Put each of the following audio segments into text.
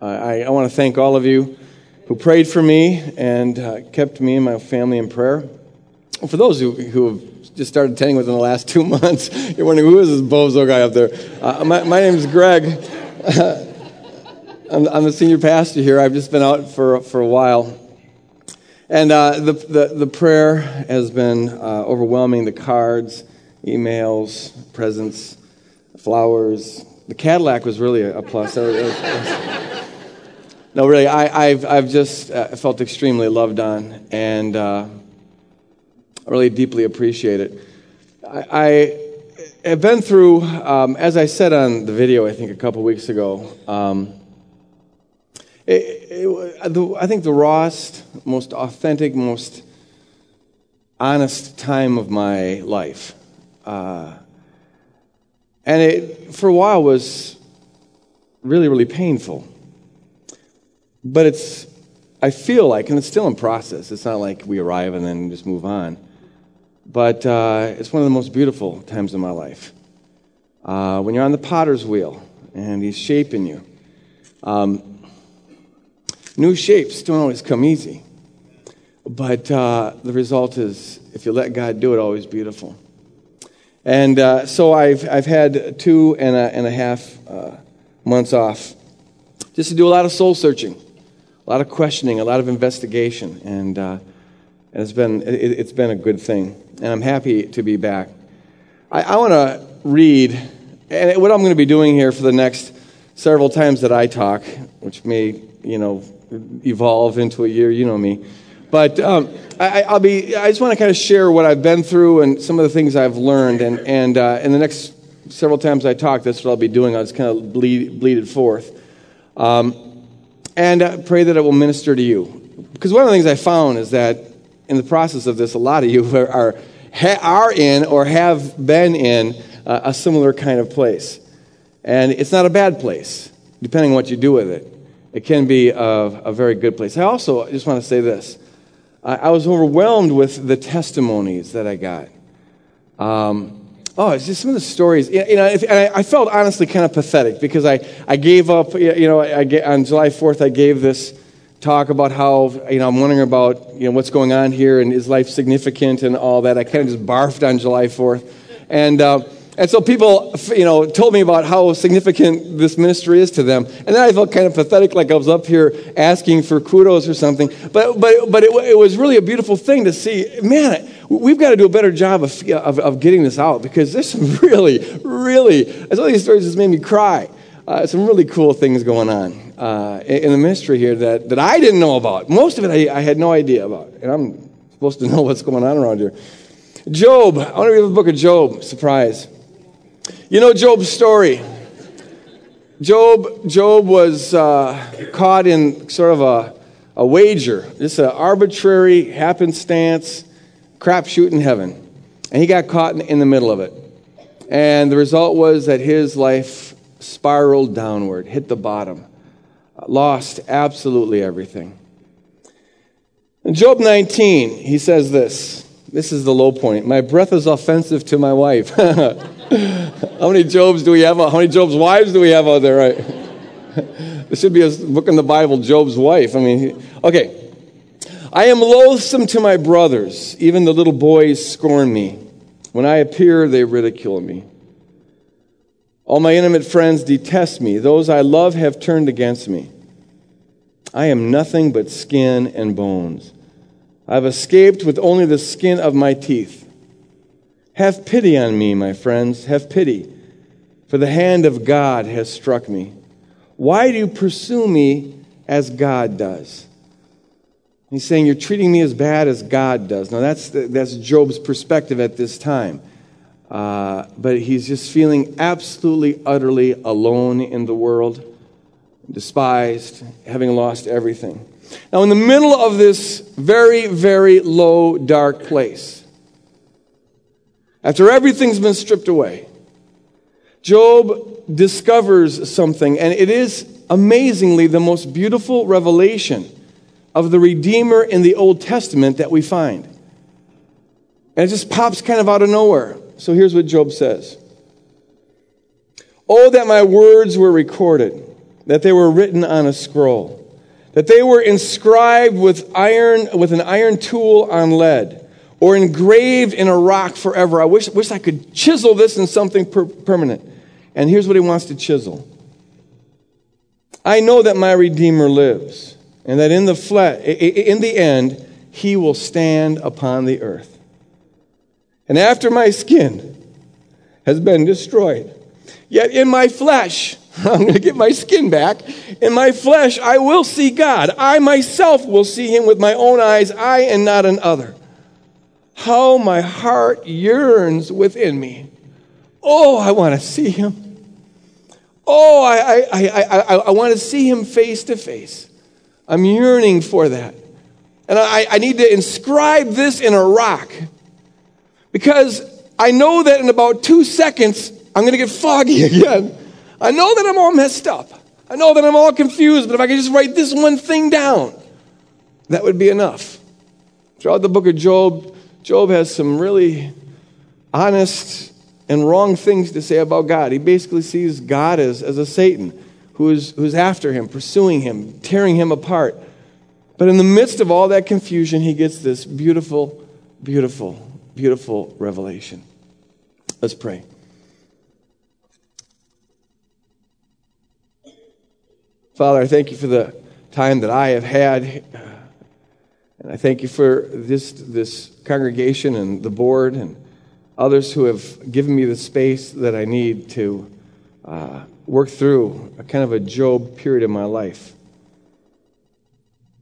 I, I want to thank all of you who prayed for me and uh, kept me and my family in prayer. for those who, who have just started attending within the last two months, you're wondering who is this bozo guy up there? Uh, my, my name is Greg. I'm, I'm the senior pastor here. I've just been out for, for a while. And uh, the, the, the, prayer has been uh, overwhelming the cards, emails, presents, flowers. The Cadillac was really a, plus. Was, was, no, really, I, have I've just uh, felt extremely loved on, and uh, really deeply appreciate it. I, I have been through, um, as I said on the video, I think a couple weeks ago, um, it, it, I think the rawest, most authentic, most honest time of my life. Uh, and it, for a while, was really, really painful. But it's, I feel like, and it's still in process, it's not like we arrive and then just move on. But uh, it's one of the most beautiful times of my life. Uh, when you're on the potter's wheel and he's shaping you. Um, new shapes don't always come easy. But uh, the result is, if you let God do it, always beautiful. And uh, so I've, I've had two and a, and a half uh, months off just to do a lot of soul searching a lot of questioning, a lot of investigation, and, uh, it's, been, it, has been a good thing. And I'm happy to be back. I, I want to read, and what I'm going to be doing here for the next several times that I talk, which may, you know, evolve into a year, you know me. But um, I, will be, I just want to kind of share what I've been through and some of the things I've learned. And, and uh, in the next several times I talk, that's what I'll be doing. I'll just kind of bleed, bleed it forth. Um, and uh, pray that it will minister to you. Because one of the things I found is that in the process of this, a lot of you are, are in or have been in a similar kind of place. And it's not a bad place, depending on what you do with it. It can be a, a very good place. I also just want to say this I, I was overwhelmed with the testimonies that I got. Um, Oh, it's just some of the stories. You know, if, I, felt honestly kind of pathetic because I, I gave up, you know, I, I, on July 4th, I gave this talk about how, you know, I'm wondering about, you know, what's going on here and is life significant and all that. I kind of just barfed on July 4th. And, uh, and so people, you know, told me about how significant this ministry is to them. And then I felt kind of pathetic, like I was up here asking for kudos or something. But, but, but it, it was really a beautiful thing to see. Man, we've got to do a better job of, of, of getting this out because there's some really, really, some of these stories just made me cry. Uh, some really cool things going on uh, in the ministry here that, that I didn't know about. Most of it I, I had no idea about. And I'm supposed to know what's going on around here. Job. I want to read the book of Job. Surprise. You know Job's story. Job, Job was uh, caught in sort of a, a wager, just an arbitrary happenstance crapshoot in heaven. And he got caught in, in the middle of it. And the result was that his life spiraled downward, hit the bottom, lost absolutely everything. In Job 19, he says this. This is the low point. My breath is offensive to my wife. How many Jobs do we have? How many Job's wives do we have out there, right? there should be a book in the Bible, Job's wife. I mean, okay. I am loathsome to my brothers. Even the little boys scorn me. When I appear, they ridicule me. All my intimate friends detest me. Those I love have turned against me. I am nothing but skin and bones. I have escaped with only the skin of my teeth. Have pity on me, my friends, have pity, for the hand of God has struck me. Why do you pursue me as God does? He's saying, You're treating me as bad as God does. Now, that's, that's Job's perspective at this time. Uh, but he's just feeling absolutely, utterly alone in the world, despised, having lost everything. Now, in the middle of this very, very low, dark place, after everything's been stripped away, Job discovers something, and it is amazingly the most beautiful revelation of the Redeemer in the Old Testament that we find. And it just pops kind of out of nowhere. So here's what Job says Oh, that my words were recorded, that they were written on a scroll, that they were inscribed with iron with an iron tool on lead, or engraved in a rock forever. I wish, wish I could chisel this in something per- permanent. And here's what he wants to chisel. I know that my Redeemer lives, and that in the flesh, in the end, he will stand upon the earth. And after my skin has been destroyed, yet in my flesh, I'm going to get my skin back. In my flesh, I will see God. I myself will see him with my own eyes, I and not another. How my heart yearns within me. Oh, I want to see him. Oh, I, I, I, I, I want to see him face to face. I'm yearning for that. And I, I need to inscribe this in a rock because I know that in about two seconds, I'm going to get foggy again. I know that I'm all messed up. I know that I'm all confused, but if I could just write this one thing down, that would be enough. Throughout the book of Job, Job has some really honest and wrong things to say about God. He basically sees God as, as a Satan who is, who's after him, pursuing him, tearing him apart. But in the midst of all that confusion, he gets this beautiful, beautiful, beautiful revelation. Let's pray. Father, I thank you for the time that I have had. Uh, And I thank you for this, this congregation and the board and others who have given me the space that I need to uh, work through a kind of a Job period in my life.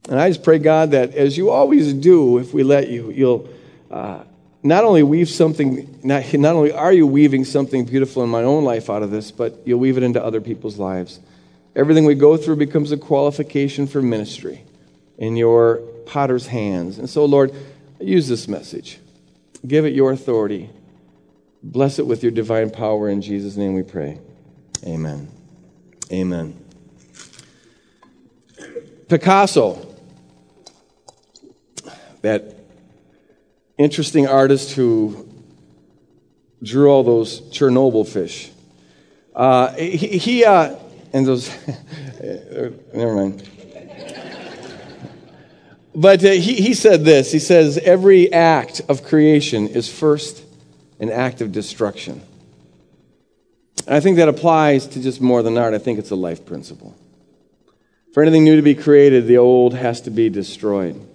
And I just pray, God, that as you always do, if we let you, you'll uh, not only weave something, not, not only are you weaving something beautiful in my own life out of this, but you'll weave it into other people's lives. Everything we go through becomes a qualification for ministry in your potter's hands. And so, Lord, use this message. Give it your authority. Bless it with your divine power. In Jesus' name we pray. Amen. Amen. Picasso, that interesting artist who drew all those Chernobyl fish. Uh, he, he uh, and those, never mind. But uh, he, he said this He says, Every act of creation is first an act of destruction. And I think that applies to just more than art. I think it's a life principle. For anything new to be created, the old has to be destroyed.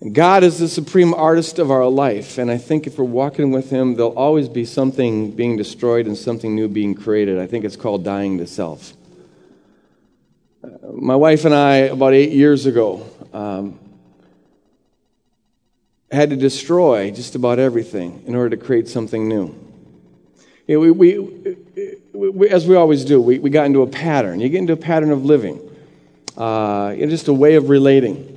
And God is the supreme artist of our life, and I think if we're walking with Him, there'll always be something being destroyed and something new being created. I think it's called dying to self. my wife and I, about eight years ago, um, had to destroy just about everything in order to create something new. You know, we, we, we, as we always do, we, we got into a pattern. You get into a pattern of living, uh, you know, just a way of relating.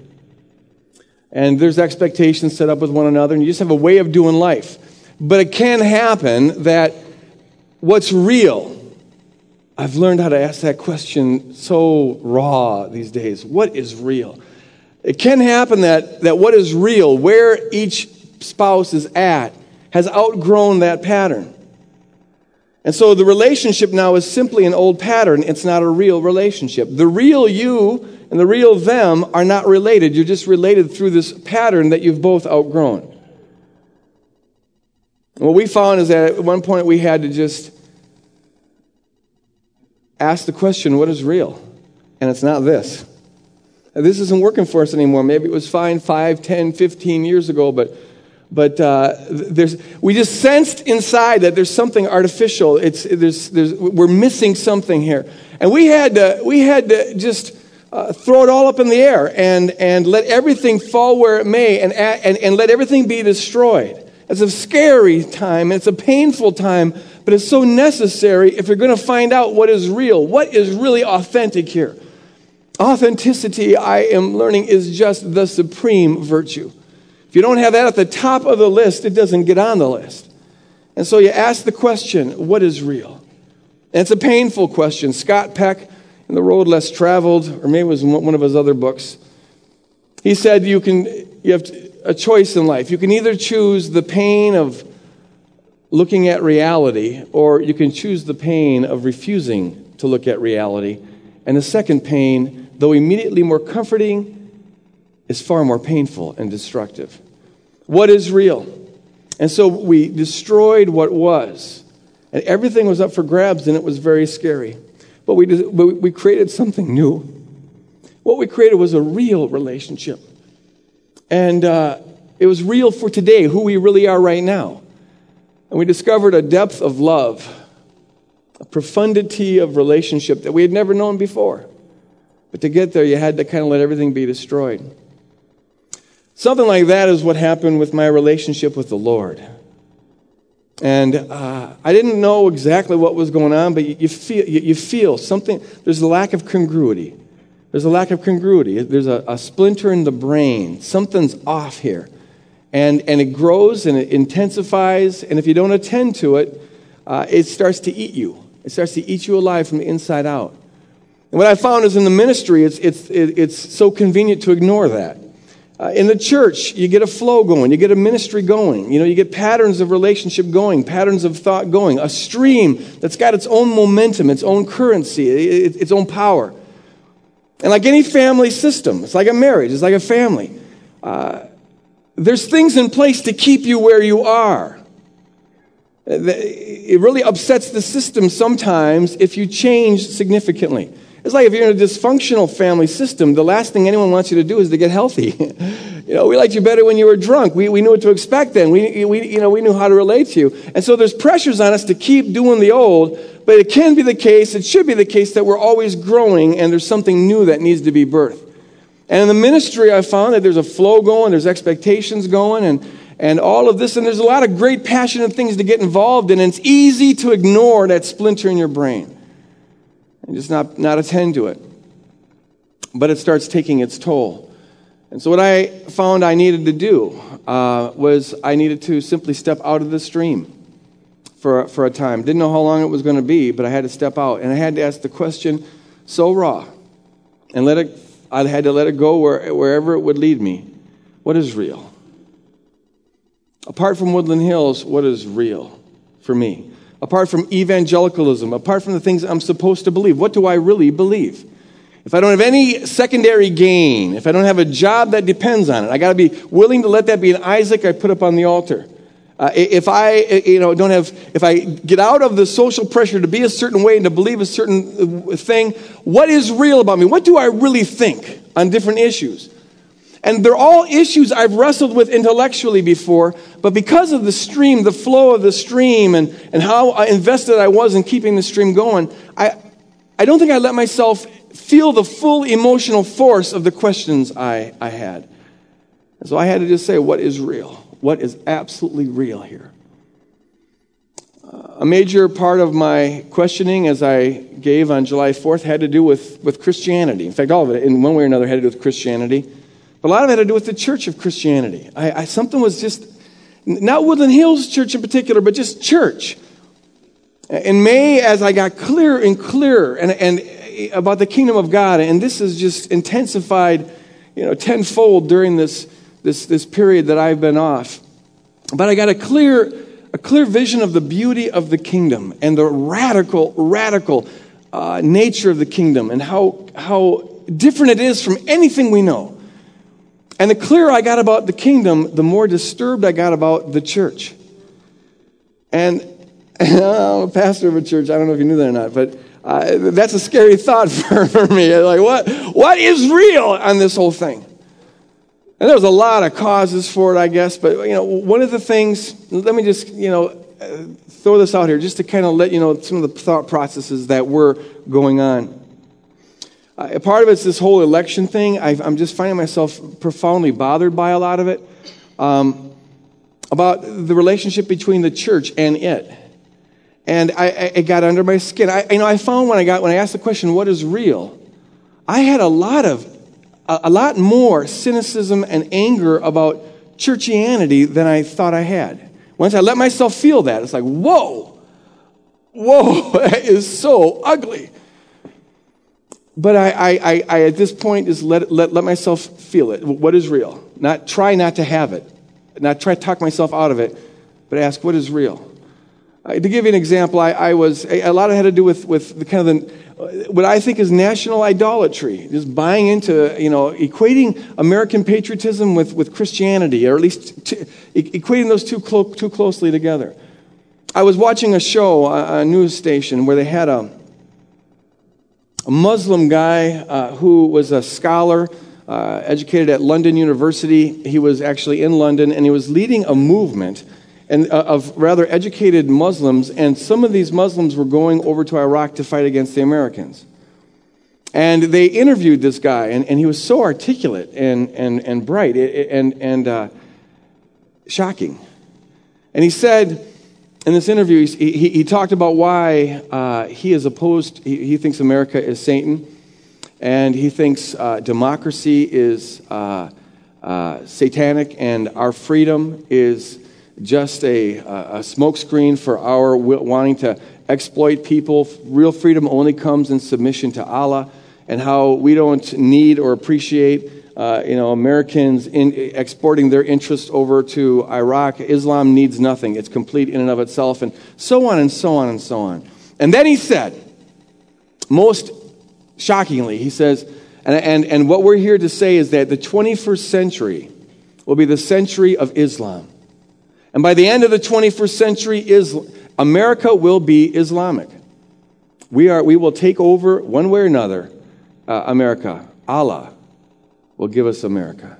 And there's expectations set up with one another, and you just have a way of doing life. But it can happen that what's real, I've learned how to ask that question so raw these days. What is real? It can happen that, that what is real, where each spouse is at, has outgrown that pattern. And so the relationship now is simply an old pattern. It's not a real relationship. The real you and the real them are not related. You're just related through this pattern that you've both outgrown. what we found is that at one point we had to just ask the question what is real? And it's not this. This isn't working for us anymore. Maybe it was fine 5, 10, 15 years ago, but, but uh, there's, we just sensed inside that there's something artificial. It's, there's, there's, we're missing something here. And we had to, we had to just uh, throw it all up in the air and, and let everything fall where it may and, and, and let everything be destroyed. It's a scary time, it's a painful time, but it's so necessary if you're going to find out what is real, what is really authentic here. Authenticity, I am learning, is just the supreme virtue. If you don't have that at the top of the list, it doesn't get on the list. And so you ask the question, what is real? And it's a painful question. Scott Peck, in The Road Less Traveled, or maybe it was one of his other books, he said you, can, you have a choice in life. You can either choose the pain of looking at reality, or you can choose the pain of refusing to look at reality. And the second pain, though immediately more comforting, is far more painful and destructive. What is real? And so we destroyed what was. And everything was up for grabs, and it was very scary. But we, but we created something new. What we created was a real relationship. And uh, it was real for today, who we really are right now. And we discovered a depth of love, a profundity of relationship that we had never known before. But to get there, you had to kind of let everything be destroyed. Something like that is what happened with my relationship with the Lord. And uh, I didn't know exactly what was going on, but you, you feel, you, you, feel something, there's a lack of congruity. There's a lack of congruity. There's a, a splinter in the brain. Something's off here. And, and it grows and it intensifies, and if you don't attend to it, uh, it starts to eat you. It starts to eat you alive from the inside out. And what I found is in the ministry, it's, it's, it's so convenient to ignore that. Uh, in the church, you get a flow going, you get a ministry going, you know, you get patterns of relationship going, patterns of thought going, a stream that's got its own momentum, its own currency, its own power. And like any family system, it's like a marriage, it's like a family. Uh, there's things in place to keep you where you are. It really upsets the system sometimes if you change significantly. It's like if you're in a dysfunctional family system, the last thing anyone wants you to do is to get healthy. you know, we liked you better when you were drunk. We, we knew what to expect then. We, we, you know, we knew how to relate to you. And so there's pressures on us to keep doing the old, but it can be the case, it should be the case that we're always growing and there's something new that needs to be birthed. And in the ministry, I found that there's a flow going, there's expectations going, and, and all of this, and there's a lot of great passionate things to get involved in, and it's easy to ignore that splinter in your brain and just not, not attend to it. But it starts taking its toll. And so, what I found I needed to do uh, was I needed to simply step out of the stream for, for a time. Didn't know how long it was going to be, but I had to step out. And I had to ask the question so raw and let it, I had to let it go where, wherever it would lead me. What is real? Apart from Woodland Hills, what is real for me? Apart from evangelicalism, apart from the things I'm supposed to believe? What do I really believe? If I don't have any secondary gain, if I don't have a job that depends on it, I got to be willing to let that be an Isaac I put up on the altar. Uh, if I, you know, don't have, if I get out of the social pressure to be a certain way and to believe a certain uh, thing, what is real about me? What do I really think on different issues? And they're all issues I've wrestled with intellectually before, but because of the stream, the flow of the stream, and, and how invested I was in keeping the stream going, I, I don't think I let myself feel the full emotional force of the questions I, I had. And so I had to just say, what is real? What is absolutely real here? A major part of my questioning as I gave on July 4th had to do with, with Christianity. In fact, all of it, in one way or another, had to do with Christianity. But a lot of it had to do with the church of Christianity. I, I, something was just, not Woodland Hills Church in particular, but just church. In May, as I got clearer and clearer and, and about the kingdom of God, and this has just intensified, you know, tenfold during this, this, this period that I've been off. But I got a clear, a clear vision of the beauty of the kingdom and the radical, radical uh, nature of the kingdom and how, how different it is from anything we know. And the clearer I got about the kingdom, the more disturbed I got about the church. And I'm a pastor of a church. I don't know if you knew that or not, but that's a scary thought for, for me. Like, what, what is real on this whole thing? And there's a lot of causes for it, I guess. But, you know, one of the things, let me just, you know, throw this out here just to kind of let you know some of the thought processes that were going on. Uh, part of it's this whole election thing. i am just finding myself profoundly bothered by a lot of it. Um, about the relationship between the church and it. And I, I, it got under my skin. I, you know, I found when I got when I asked the question, "What is real?" I had a lot of a, a lot more cynicism and anger about churchianity than I thought I had. Once I let myself feel that, it's like, whoa, whoa, that is so ugly. But I, I, I, at this point, is let, let, let myself feel it. What is real? Not try not to have it. Not try to talk myself out of it, but ask what is real. Uh, to give you an example, I, I was, a, lot of had to do with, with the kind of the, uh, what I think is national idolatry, just buying into, you know, equating American patriotism with, with Christianity, or at least equating those two clo- too closely together. I was watching a show, a, a news station, where they had a, a Muslim guy uh, who was a scholar, uh, educated at London University. He was actually in London, and he was leading a movement and, uh, of rather educated Muslims, and some of these Muslims were going over to Iraq to fight against the Americans. And they interviewed this guy, and, and he was so articulate and, and, and bright and, and uh, shocking. And he said in this interview, he, he, he talked about why uh, he is opposed, he, he, thinks America is Satan, and he thinks uh, democracy is uh, uh, satanic, and our freedom is just a, a smokescreen for our wanting to exploit people. Real freedom only comes in submission to Allah, and how we don't need or appreciate. Uh, you know, Americans in, exporting their interests over to Iraq. Islam needs nothing. It's complete in and of itself, and so on and so on and so on. And then he said, most shockingly, he says, and, and, and what we're here to say is that the 21st century will be the century of Islam. And by the end of the 21st century, America will be Islamic. We, are, we will take over, one way or another, uh, America. Allah will give us America.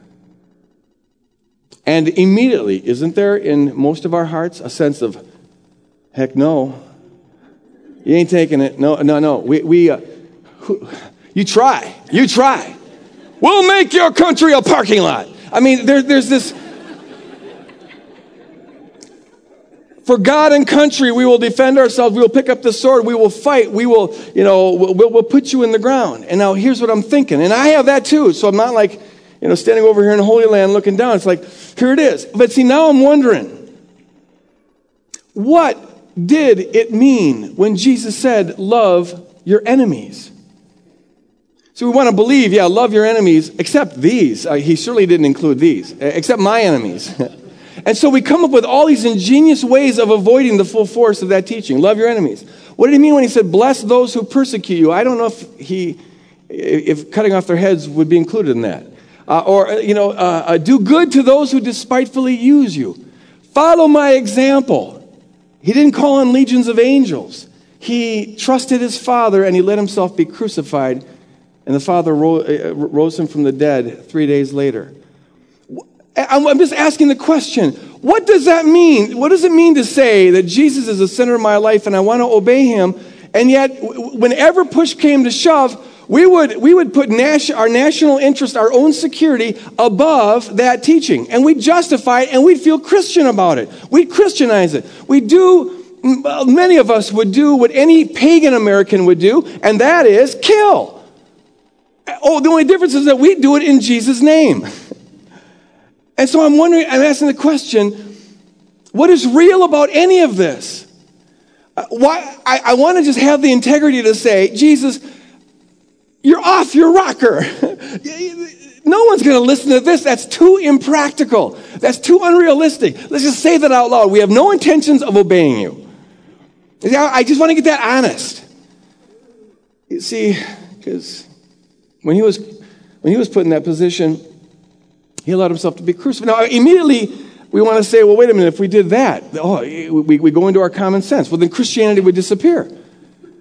And immediately, isn't there in most of our hearts a sense of, heck no, you ain't taking it. No, no, no. We, we uh, you try. You try. We'll make your country a parking lot. I mean, there, there's this For God and country, we will defend ourselves. We will pick up the sword. We will fight. We will, you know, we'll, we'll put you in the ground. And now here's what I'm thinking. And I have that too. So I'm not like, you know, standing over here in Holy Land looking down. It's like, here it is. But see, now I'm wondering, what did it mean when Jesus said, love your enemies? So we want to believe, yeah, love your enemies, except these. Uh, he surely didn't include these, except my enemies. And so we come up with all these ingenious ways of avoiding the full force of that teaching. Love your enemies. What did he mean when he said, bless those who persecute you? I don't know if he, if cutting off their heads would be included in that. Uh, or, you know, uh, uh, do good to those who despitefully use you. Follow my example. He didn't call on legions of angels. He trusted his Father and he let himself be crucified. And the Father uh, rose him from the dead three days later. I'm just asking the question what does that mean? What does it mean to say that Jesus is the center of my life and I want to obey him? And yet, whenever push came to shove, we would, we would put nas- our national interest, our own security, above that teaching. And we'd justify it and we'd feel Christian about it. We'd Christianize it. We do, many of us would do what any pagan American would do, and that is kill. Uh, oh, the only difference is that we do it in Jesus' name. And so I'm wondering, I'm asking the question what is real about any of this? Uh, why, I, I want to just have the integrity to say, Jesus, you're off your rocker. no one's going to listen to this. That's too impractical. That's too unrealistic. Let's just say that out loud. We have no intentions of obeying you. I just want to get that honest. You see, because when he was when he was put in that position, he allowed himself to be crucified. Now, immediately, we want to say, well, wait a minute, if we did that, oh, we, we go into our common sense. Well, then Christianity would disappear.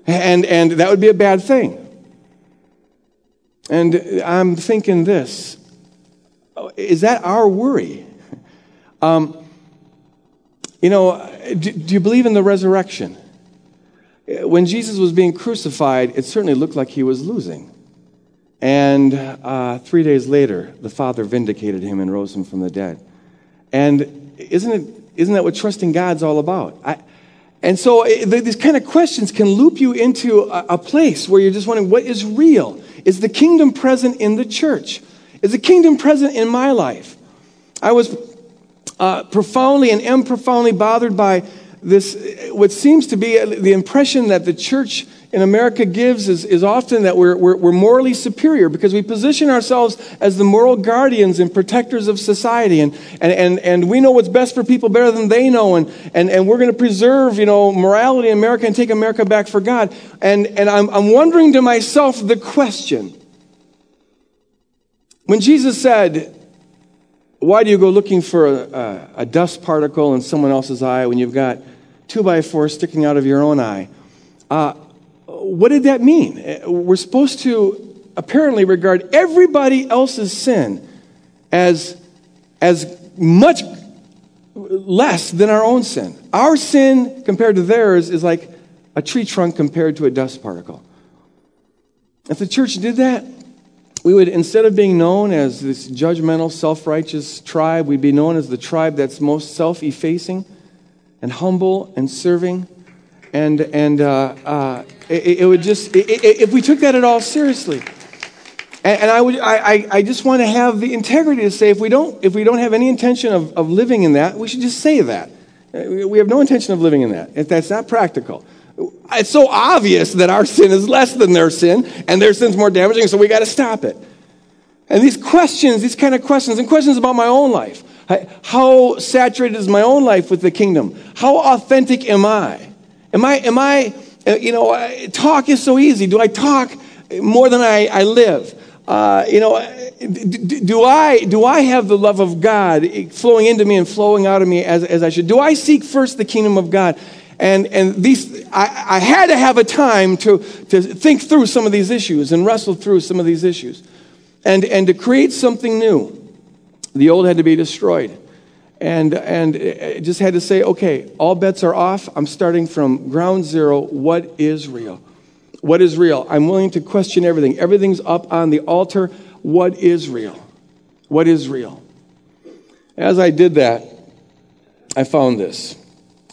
And, and that would be a bad thing. And I'm thinking this is that our worry? Um, you know, do, do you believe in the resurrection? When Jesus was being crucified, it certainly looked like he was losing. And uh, three days later, the Father vindicated him and rose him from the dead. And isn't, it, isn't that what trusting God's all about? I, and so it, these kind of questions can loop you into a, a place where you're just wondering what is real? Is the kingdom present in the church? Is the kingdom present in my life? I was uh, profoundly and am profoundly bothered by this, what seems to be the impression that the church in America gives is, is often that we're, we're, we're, morally superior because we position ourselves as the moral guardians and protectors of society. And, and, and, and we know what's best for people better than they know. And, and, and we're going to preserve, you know, morality in America and take America back for God. And, and I'm, I'm wondering to myself the question. When Jesus said, why do you go looking for a, a, a dust particle in someone else's eye when you've got two by four sticking out of your own eye? Uh, what did that mean? Uh, we're supposed to apparently regard everybody else's sin as, as much less than our own sin. Our sin compared to theirs is like a tree trunk compared to a dust particle. If the church did that, we would, instead of being known as this judgmental, self righteous tribe, we'd be known as the tribe that's most self effacing and humble and serving and, and uh, uh, it, it, would just, it, if we took that at all seriously, and, and I, would, I, I just want to have the integrity to say if we don't, if we don't have any intention of, of living in that, we should just say that. We have no intention of living in that. If that's not practical. It's so obvious that our sin is less than their sin, and their sin's more damaging, so we got to stop it. And these questions, these kind of questions, and questions about my own life. How saturated is my own life with the kingdom? How authentic am I? Am I, am I, uh, you know, talk is so easy. Do I talk more than I, I live? Uh, you know, do I, do I have the love of God flowing into me and flowing out of me as, as I should? Do I seek first the kingdom of God? And, and these, I, I had to have a time to, to think through some of these issues and wrestle through some of these issues and, and to create something new. The old had to be destroyed and and just had to say, okay, all bets are off. I'm starting from ground zero. What is real? What is real? I'm willing to question everything. Everything's up on the altar. What is real? What is real? As I did that, I found this.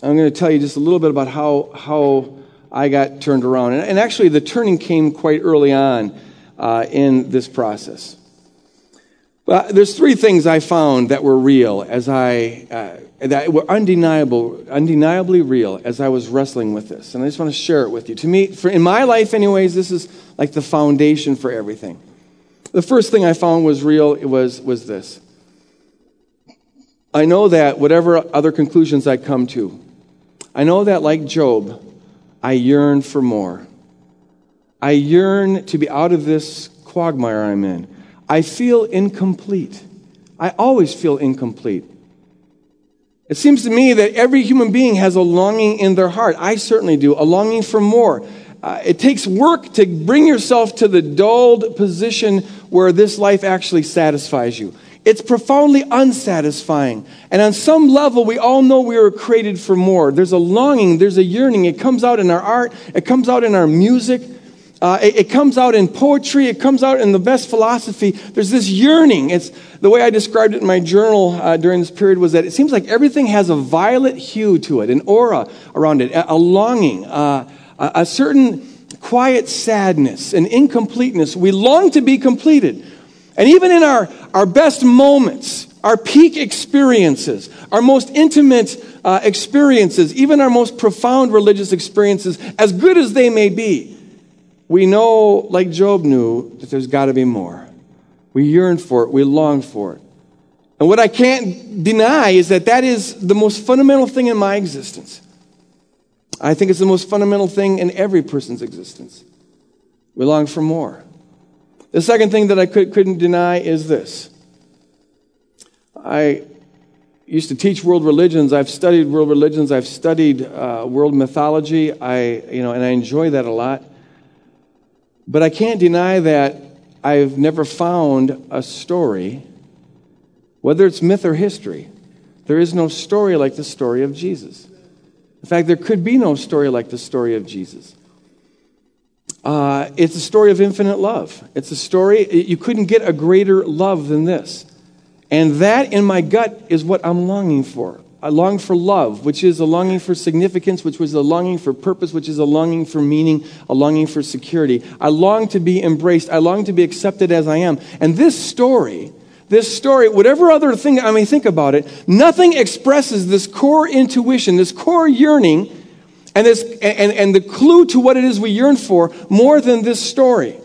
I'm going to tell you just a little bit about how how I got turned around, and, and actually, the turning came quite early on uh, in this process. There's three things I found that were real as I, uh, that were undeniable, undeniably real as I was wrestling with this. And I just want to share it with you. To me, for, in my life, anyways, this is like the foundation for everything. The first thing I found was real it was, was this. I know that whatever other conclusions I come to, I know that like Job, I yearn for more. I yearn to be out of this quagmire I'm in. I feel incomplete. I always feel incomplete. It seems to me that every human being has a longing in their heart. I certainly do, a longing for more. Uh, it takes work to bring yourself to the dulled position where this life actually satisfies you. It's profoundly unsatisfying. And on some level, we all know we were created for more. There's a longing, there's a yearning. It comes out in our art, it comes out in our music, uh, it, it, comes out in poetry. It comes out in the best philosophy. There's this yearning. It's the way I described it in my journal uh, during this period was that it seems like everything has a violet hue to it, an aura around it, a, a longing, uh, a, a certain quiet sadness, an incompleteness. We long to be completed. And even in our, our best moments, our peak experiences, our most intimate uh, experiences, even our most profound religious experiences, as good as they may be, we know, like Job knew, that there's got to be more. We yearn for it, we long for it. And what I can't deny is that that is the most fundamental thing in my existence. I think it's the most fundamental thing in every person's existence. We long for more. The second thing that I could, couldn't deny is this. I used to teach world religions. I've studied world religions. I've studied uh, world mythology. I, you know, and I enjoy that a lot. But I can't deny that I've never found a story, whether it's myth or history, there is no story like the story of Jesus. In fact, there could be no story like the story of Jesus. Uh, it's a story of infinite love. It's a story, you couldn't get a greater love than this. And that in my gut is what I'm longing for. I long for love, which is a longing for significance, which was a longing for purpose, which is a longing for meaning, a longing for security. I long to be embraced. I long to be accepted as I am. And this story, this story, whatever other thing I may think about it, nothing expresses this core intuition, this core yearning, And, this, and, and the clue to what it is we yearn for more than this story.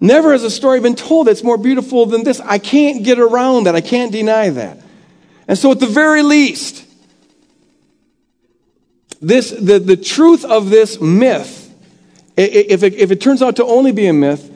Never has a story been told that's more beautiful than this. I can't get around that. I can't deny that. And so, at the very least, this, the, the truth of this myth, if it, if it turns out to only be a myth,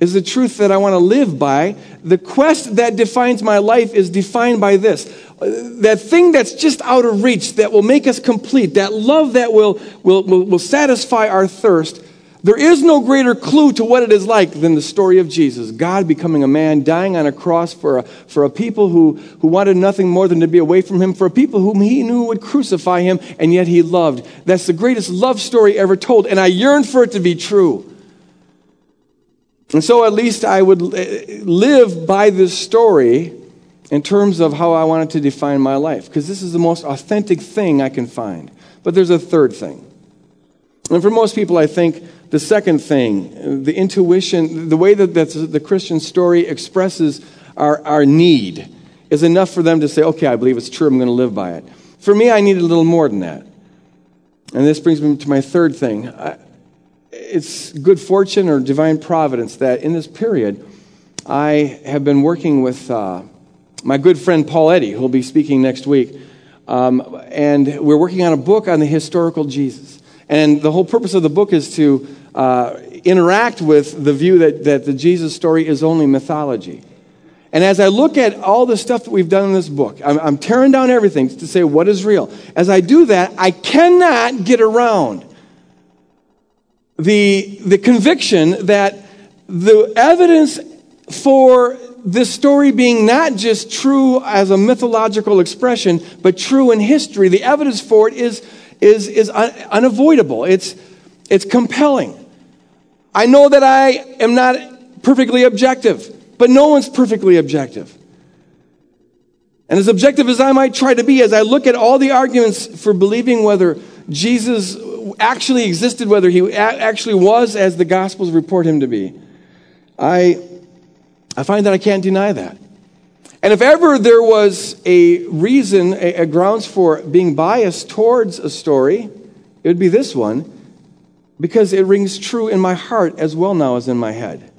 is the truth that I want to live by. The quest that defines my life is defined by this. That thing that's just out of reach, that will make us complete, that love that will, will, will, will satisfy our thirst, there is no greater clue to what it is like than the story of Jesus. God becoming a man, dying on a cross for a, for a people who, who wanted nothing more than to be away from him, for a people whom he knew would crucify him, and yet he loved. That's the greatest love story ever told, and I yearn for it to be true. And so at least I would eh, live by this story in terms of how I wanted to define my life, because this is the most authentic thing I can find. But there's a third thing. And for most people, I think the second thing, the intuition, the way that the Christian story expresses our, our need, is enough for them to say, okay, I believe it's true, I'm going to live by it. For me, I need a little more than that. And this brings me to my third thing. I, it's good fortune or divine providence that in this period, I have been working with uh, my good friend Paul Eddy, who will be speaking next week. Um, and we're working on a book on the historical Jesus. And the whole purpose of the book is to uh, interact with the view that, that the Jesus story is only mythology. And as I look at all the stuff that we've done in this book, I'm, I'm tearing down everything to say what is real. As I do that, I cannot get around the, the conviction that the evidence for this story being not just true as a mythological expression, but true in history, the evidence for it is, is, is un- unavoidable. It's, it's compelling. I know that I am not perfectly objective, but no one's perfectly objective. And as objective as I might try to be, as I look at all the arguments for believing whether Jesus actually existed, whether he actually was as the Gospels report him to be, I, I find that I can't deny that. And if ever there was a reason, a, a grounds for being biased towards a story, it would be this one because it rings true in my heart as well now as in my head.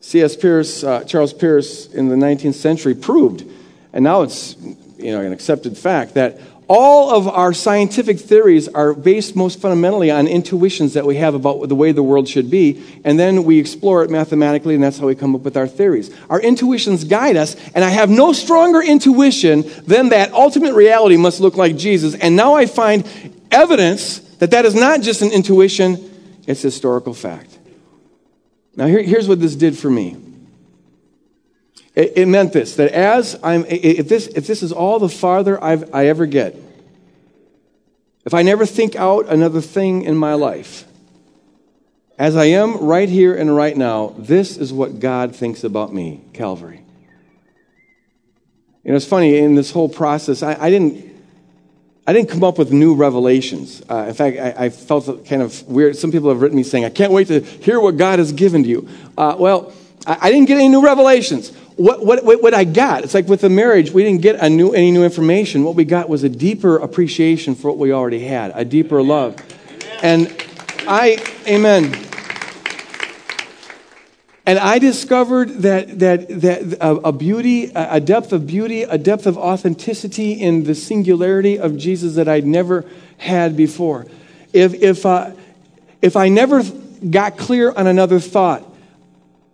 C.S. Peirce, uh, Charles Peirce in the 19th century proved, and now it's you know, an accepted fact, that all of our scientific theories are based most fundamentally on intuitions that we have about the way the world should be, and then we explore it mathematically, and that's how we come up with our theories. Our intuitions guide us, and I have no stronger intuition than that ultimate reality must look like Jesus. And now I find evidence that that is not just an intuition, it's historical fact. Now, here, here's what this did for me. It, it, meant this that as I'm, if this, if this is all the farther I've, I ever get, if I never think out another thing in my life, as I am right here and right now, this is what God thinks about me, Calvary. You know, it's funny, in this whole process, I, I didn't I didn't come up with new revelations. Uh, in fact, I, I, felt kind of weird. Some people have written me saying, I can't wait to hear what God has given to you. Uh, well, I, I, didn't get any new revelations. What, what, what, I got, it's like with the marriage, we didn't get new, any new information. What we got was a deeper appreciation for what we already had, a deeper love. And I, amen. And I discovered that, that, that a, beauty, a depth of beauty, a depth of authenticity in the singularity of Jesus that I'd never had before. If, if, uh, if I never got clear on another thought,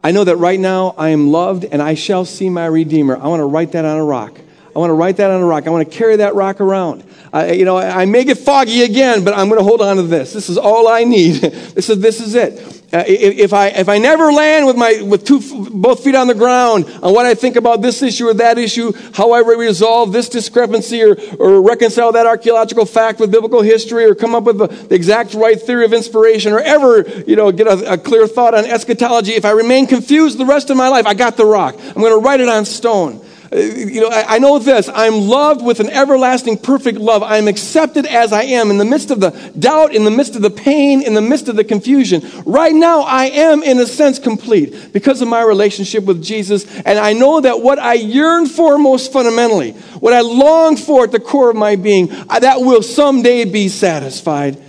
I know that right now I am loved and I shall see my Redeemer. I want to write that on a rock. I want to write that on a rock. I want to carry that rock around. I, you know, I may get foggy again, but I'm going to hold on to this. This is all I need. this is this is it. Uh, if, I if I never land with my with two both feet on the ground on what I think about this issue or that issue, how I resolve this discrepancy or, or reconcile that archaeological fact with biblical history, or come up with the, the exact right theory of inspiration, or ever you know get a, a clear thought on eschatology, if I remain confused the rest of my life, I got the rock. I'm going to write it on stone. Uh, you know, I, I know this. I'm loved with an everlasting, perfect love. I'm accepted as I am in the midst of the doubt, in the midst of the pain, in the midst of the confusion. Right now, I am, in a sense, complete because of my relationship with Jesus. And I know that what I yearn for most fundamentally, what I long for at the core of my being, that will someday be satisfied.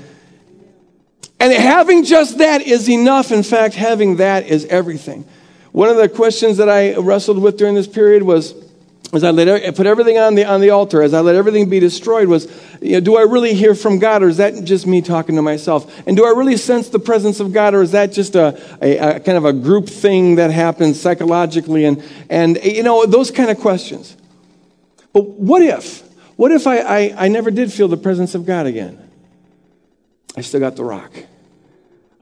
And having just that is enough. In fact, having that is everything. One of the questions that I wrestled with during this period was, as I let, put everything on the, on the altar, as I let everything be destroyed, was, you know, do I really hear from God, or is that just me talking to myself? And do I really sense the presence of God, or is that just a, a, a kind of a group thing that happens psychologically? And, and, you know, those kind of questions. But what if? What if I, I, I never did feel the presence of God again? I still got the rock.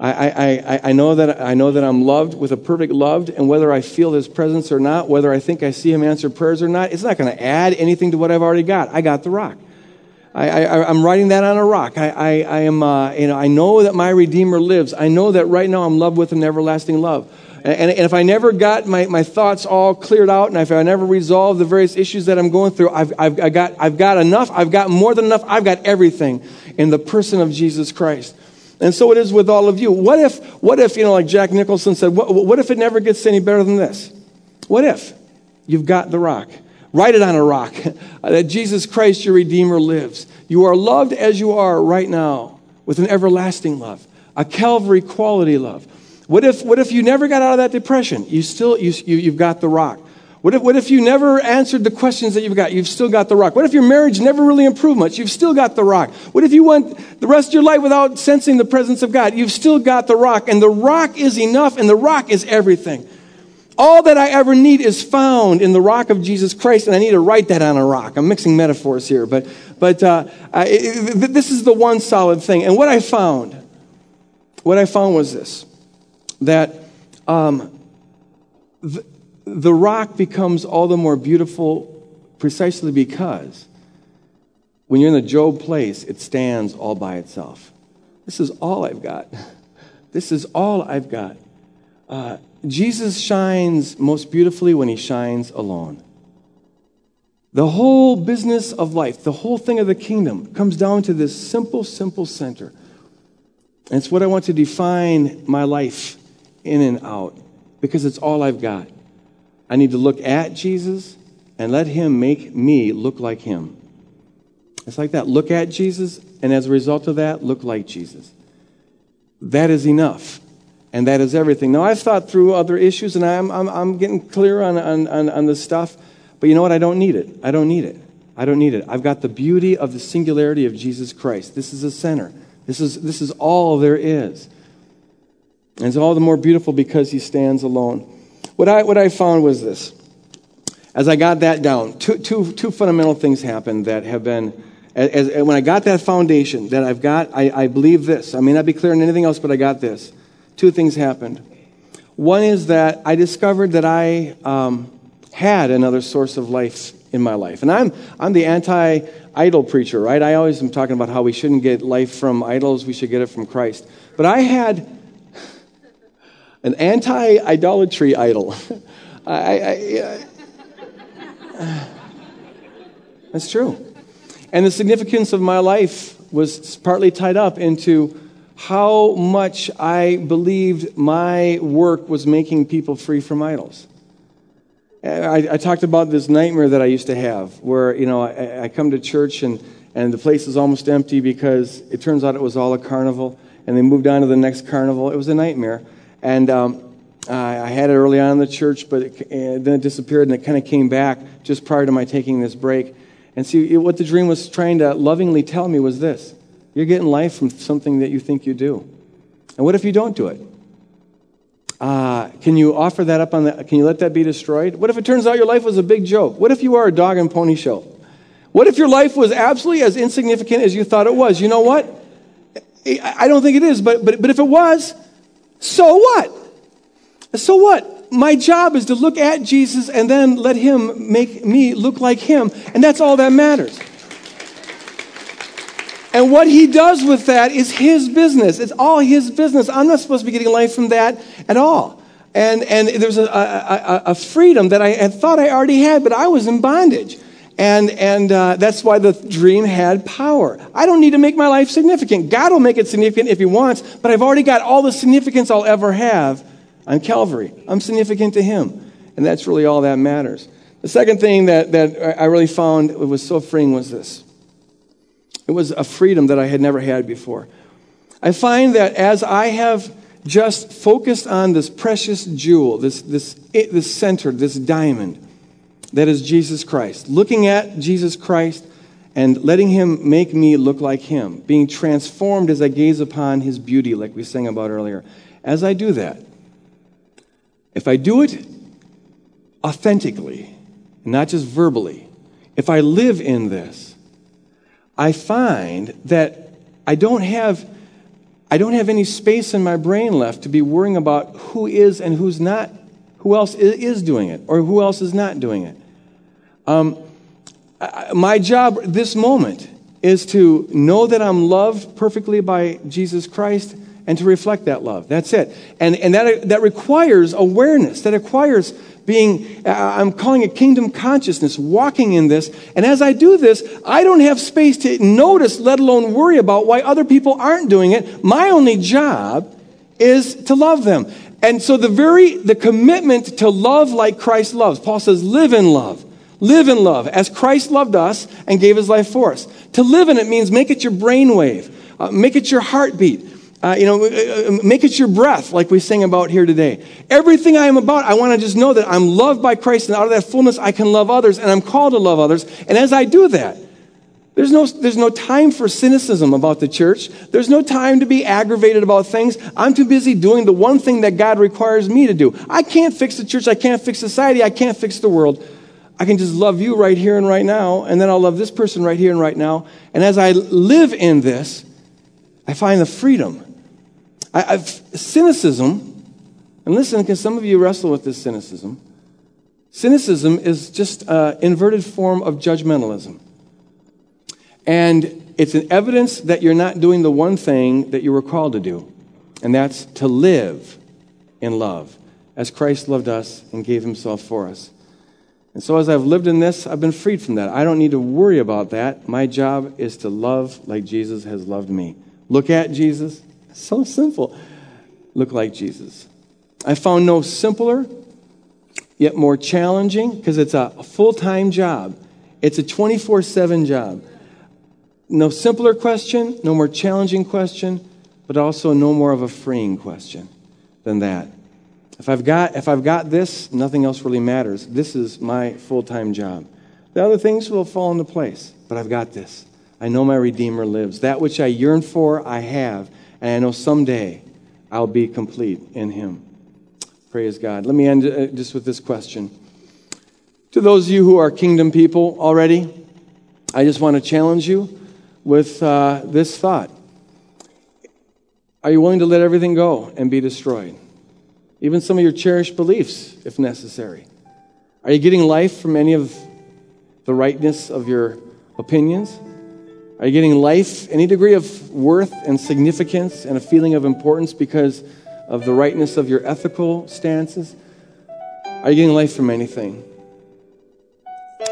I, I, I, know that, I know that I'm loved with a perfect love, and whether I feel his presence or not, whether I think I see him answer prayers or not, it's not going to add anything to what I've already got. I got the rock. I, I, am writing that on a rock. I, I, I am, uh, you know, I know that my Redeemer lives. I know that right now I'm loved with an everlasting love. And, and, and if I never got my, my thoughts all cleared out, and if I never resolved the various issues that I'm going through, I've, I've, I got, I've got enough. I've got more than enough. I've got everything in the person of Jesus Christ. And so it is with all of you. What if, what if, you know, like Jack Nicholson said, what, what if it never gets any better than this? What if you've got the rock? Write it on a rock that Jesus Christ, your Redeemer, lives. You are loved as you are right now with an everlasting love, a Calvary quality love. What if, what if you never got out of that depression? You still, you, you, you've got the rock. What if, what if you never answered the questions that you've got? You've still got the rock. What if your marriage never really improved much? You've still got the rock. What if you went the rest of your life without sensing the presence of God? You've still got the rock. And the rock is enough, and the rock is everything. All that I ever need is found in the rock of Jesus Christ, and I need to write that on a rock. I'm mixing metaphors here, but, but uh, I, it, this is the one solid thing. And what I found, what I found was this that um, the, the rock becomes all the more beautiful precisely because when you're in the Job place, it stands all by itself. This is all I've got. This is all I've got. Uh, Jesus shines most beautifully when he shines alone. The whole business of life, the whole thing of the kingdom, comes down to this simple, simple center. And it's what I want to define my life in and out because it's all I've got. I need to look at Jesus and let him make me look like him. It's like that. Look at Jesus, and as a result of that, look like Jesus. That is enough. And that is everything. Now, I've thought through other issues, and I'm, I'm, I'm getting clear on, on, on, on this stuff, but you know what? I don't need it. I don't need it. I don't need it. I've got the beauty of the singularity of Jesus Christ. This is the center. This is, this is all there is. And it's all the more beautiful because he stands alone. What I, what I found was this. As I got that down, two, two, two fundamental things happened that have been, as, as, when I got that foundation that I've got, I, I believe this. I may not be clear on anything else, but I got this. Two things happened. One is that I discovered that I um, had another source of life in my life. And I'm, I'm the anti idol preacher, right? I always am talking about how we shouldn't get life from idols, we should get it from Christ. But I had an anti idolatry idol. I, I, I, that's true. And the significance of my life was partly tied up into how much I believed my work was making people free from idols. I, I, talked about this nightmare that I used to have where, you know, I, I, come to church and, and the place is almost empty because it turns out it was all a carnival and they moved on to the next carnival. It was a nightmare. And um, I had it early on in the church, but it, then it disappeared and it kind of came back just prior to my taking this break. And see, what the dream was trying to lovingly tell me was this you're getting life from something that you think you do. And what if you don't do it? Uh, can you offer that up on the, can you let that be destroyed? What if it turns out your life was a big joke? What if you are a dog and pony show? What if your life was absolutely as insignificant as you thought it was? You know what? I don't think it is, but, but, but if it was, so what? So what? My job is to look at Jesus and then let him make me look like him. And that's all that matters. And what he does with that is his business. It's all his business. I'm not supposed to be getting life from that at all. And, and there's was a, a, a, freedom that I had thought I already had, but I was in bondage. And, and uh, that's why the dream had power. I don't need to make my life significant. God will make it significant if He wants, but I've already got all the significance I'll ever have on Calvary. I'm significant to Him. And that's really all that matters. The second thing that, that I really found was so freeing was this it was a freedom that I had never had before. I find that as I have just focused on this precious jewel, this, this, this center, this diamond that is Jesus Christ, looking at Jesus Christ and letting Him make me look like Him, being transformed as I gaze upon His beauty, like we sang about earlier. As I do that, if I do it authentically, not just verbally, if I live in this, I find that I don't have I don't have any space in my brain left to be worrying about who is and who's not, who else is doing it or who else is not doing it. Um, my job this moment is to know that I'm loved perfectly by Jesus Christ and to reflect that love. That's it. And, and that, that requires awareness, that requires being, I'm calling it kingdom consciousness, walking in this. And as I do this, I don't have space to notice, let alone worry about why other people aren't doing it. My only job is to love them. And so the very, the commitment to love like Christ loves, Paul says, live in love. Live in love as Christ loved us and gave his life for us. To live in it means make it your brainwave, uh, make it your heartbeat. Uh, you know, uh, uh, make it your breath, like we sing about here today. Everything I am about, I want to just know that I'm loved by Christ, and out of that fullness, I can love others, and I'm called to love others. And as I do that, there's no, there's no time for cynicism about the church. There's no time to be aggravated about things. I'm too busy doing the one thing that God requires me to do. I can't fix the church. I can't fix society. I can't fix the world. I can just love you right here and right now, and then I'll love this person right here and right now. And as I live in this, I find the freedom I, I've, cynicism, and listen, because some of you wrestle with this cynicism. Cynicism is just an inverted form of judgmentalism. And it's an evidence that you're not doing the one thing that you were called to do, and that's to live in love, as Christ loved us and gave himself for us. And so, as I've lived in this, I've been freed from that. I don't need to worry about that. My job is to love like Jesus has loved me. Look at Jesus, so simple. Look like Jesus. I found no simpler, yet more challenging, because it's a full time job. It's a 24 7 job. No simpler question, no more challenging question, but also no more of a freeing question than that. If I've got, if I've got this, nothing else really matters. This is my full time job. The other things will fall into place, but I've got this. I know my Redeemer lives. That which I yearn for, I have. And I know someday I'll be complete in Him. Praise God. Let me end uh, just with this question. To those of you who are kingdom people already, I just want to challenge you with uh, this thought Are you willing to let everything go and be destroyed? Even some of your cherished beliefs, if necessary. Are you getting life from any of the rightness of your opinions? Are you getting life, any degree of worth and significance and a feeling of importance because of the rightness of your ethical stances? Are you getting life from anything?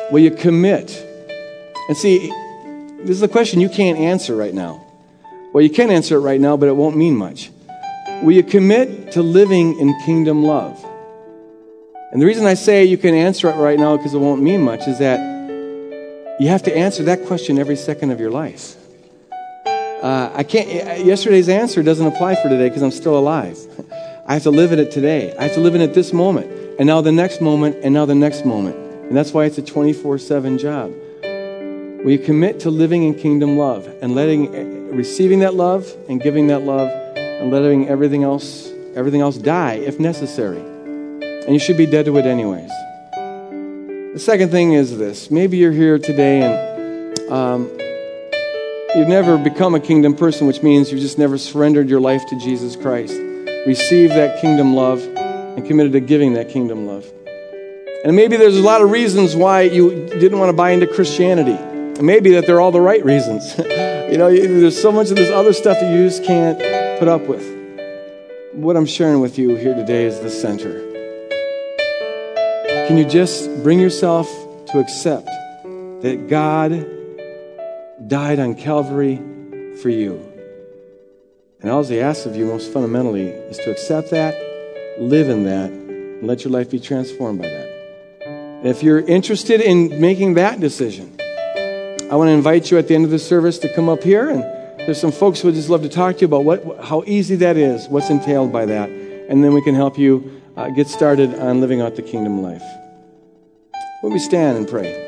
Will you commit? And see, this is a question you can't answer right now. Well, you can answer it right now, but it won't mean much. Will you commit to living in kingdom love? And the reason I say you can answer it right now because it won't mean much is that you have to answer that question every second of your life. Uh, I can't. Yesterday's answer doesn't apply for today because I'm still alive. I have to live in it today. I have to live in it this moment, and now the next moment, and now the next moment. And that's why it's a 24/7 job. Will you commit to living in kingdom love and letting, receiving that love and giving that love, and letting everything else, everything else die if necessary? And you should be dead to it anyways. The second thing is this maybe you're here today and um, you've never become a kingdom person, which means you've just never surrendered your life to Jesus Christ, received that kingdom love, and committed to giving that kingdom love. And maybe there's a lot of reasons why you didn't want to buy into Christianity. Maybe that they're all the right reasons. you know, there's so much of this other stuff that you just can't put up with. what I'm sharing with you here today is the center. Can you just bring yourself to accept that God died on Calvary for you? And all he asks of you, most fundamentally, is to accept that, live in that, and let your life be transformed by that. And if you're interested in making that decision, I want to invite you at the end of the service to come up here and there's some folks who would just love to talk to you about what, how easy that is, what's entailed by that, and then we can help you uh, get started on living out the kingdom life. When we stand and pray.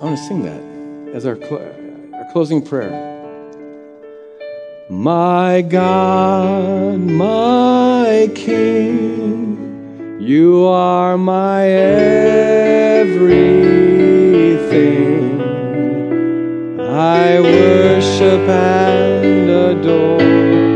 I want to sing that as our, cl- our closing prayer. My God, my King, you are my everything. I worship and adore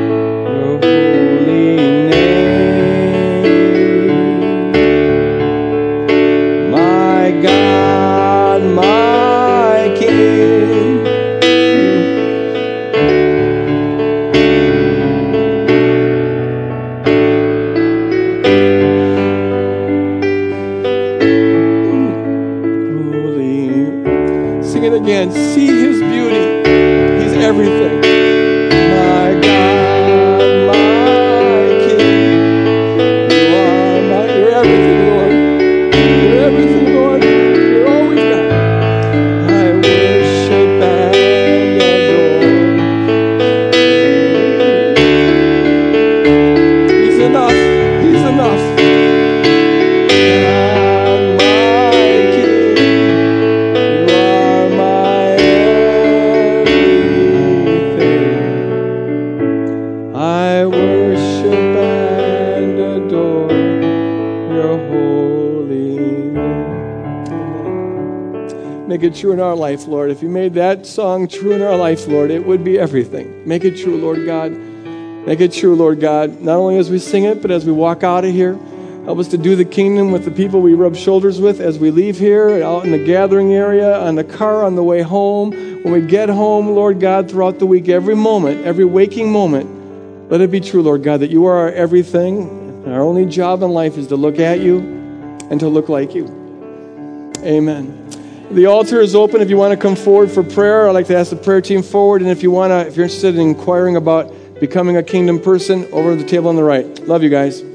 life, Lord. If you made that song true in our life, Lord, it would be everything. Make it true, Lord God. Make it true, Lord God, not only as we sing it, but as we walk out of here. Help us to do the kingdom with the people we rub shoulders with as we leave here, out in the gathering area, on the car on the way home. When we get home, Lord God, throughout the week, every moment, every waking moment, let it be true, Lord God, that you are our everything. Our only job in life is to look at you and to look like you. Amen. The altar is open if you want to come forward for prayer. I'd like to ask the prayer team forward. And if you want to, if you're interested in inquiring about becoming a kingdom person, over the table on the right. Love you guys.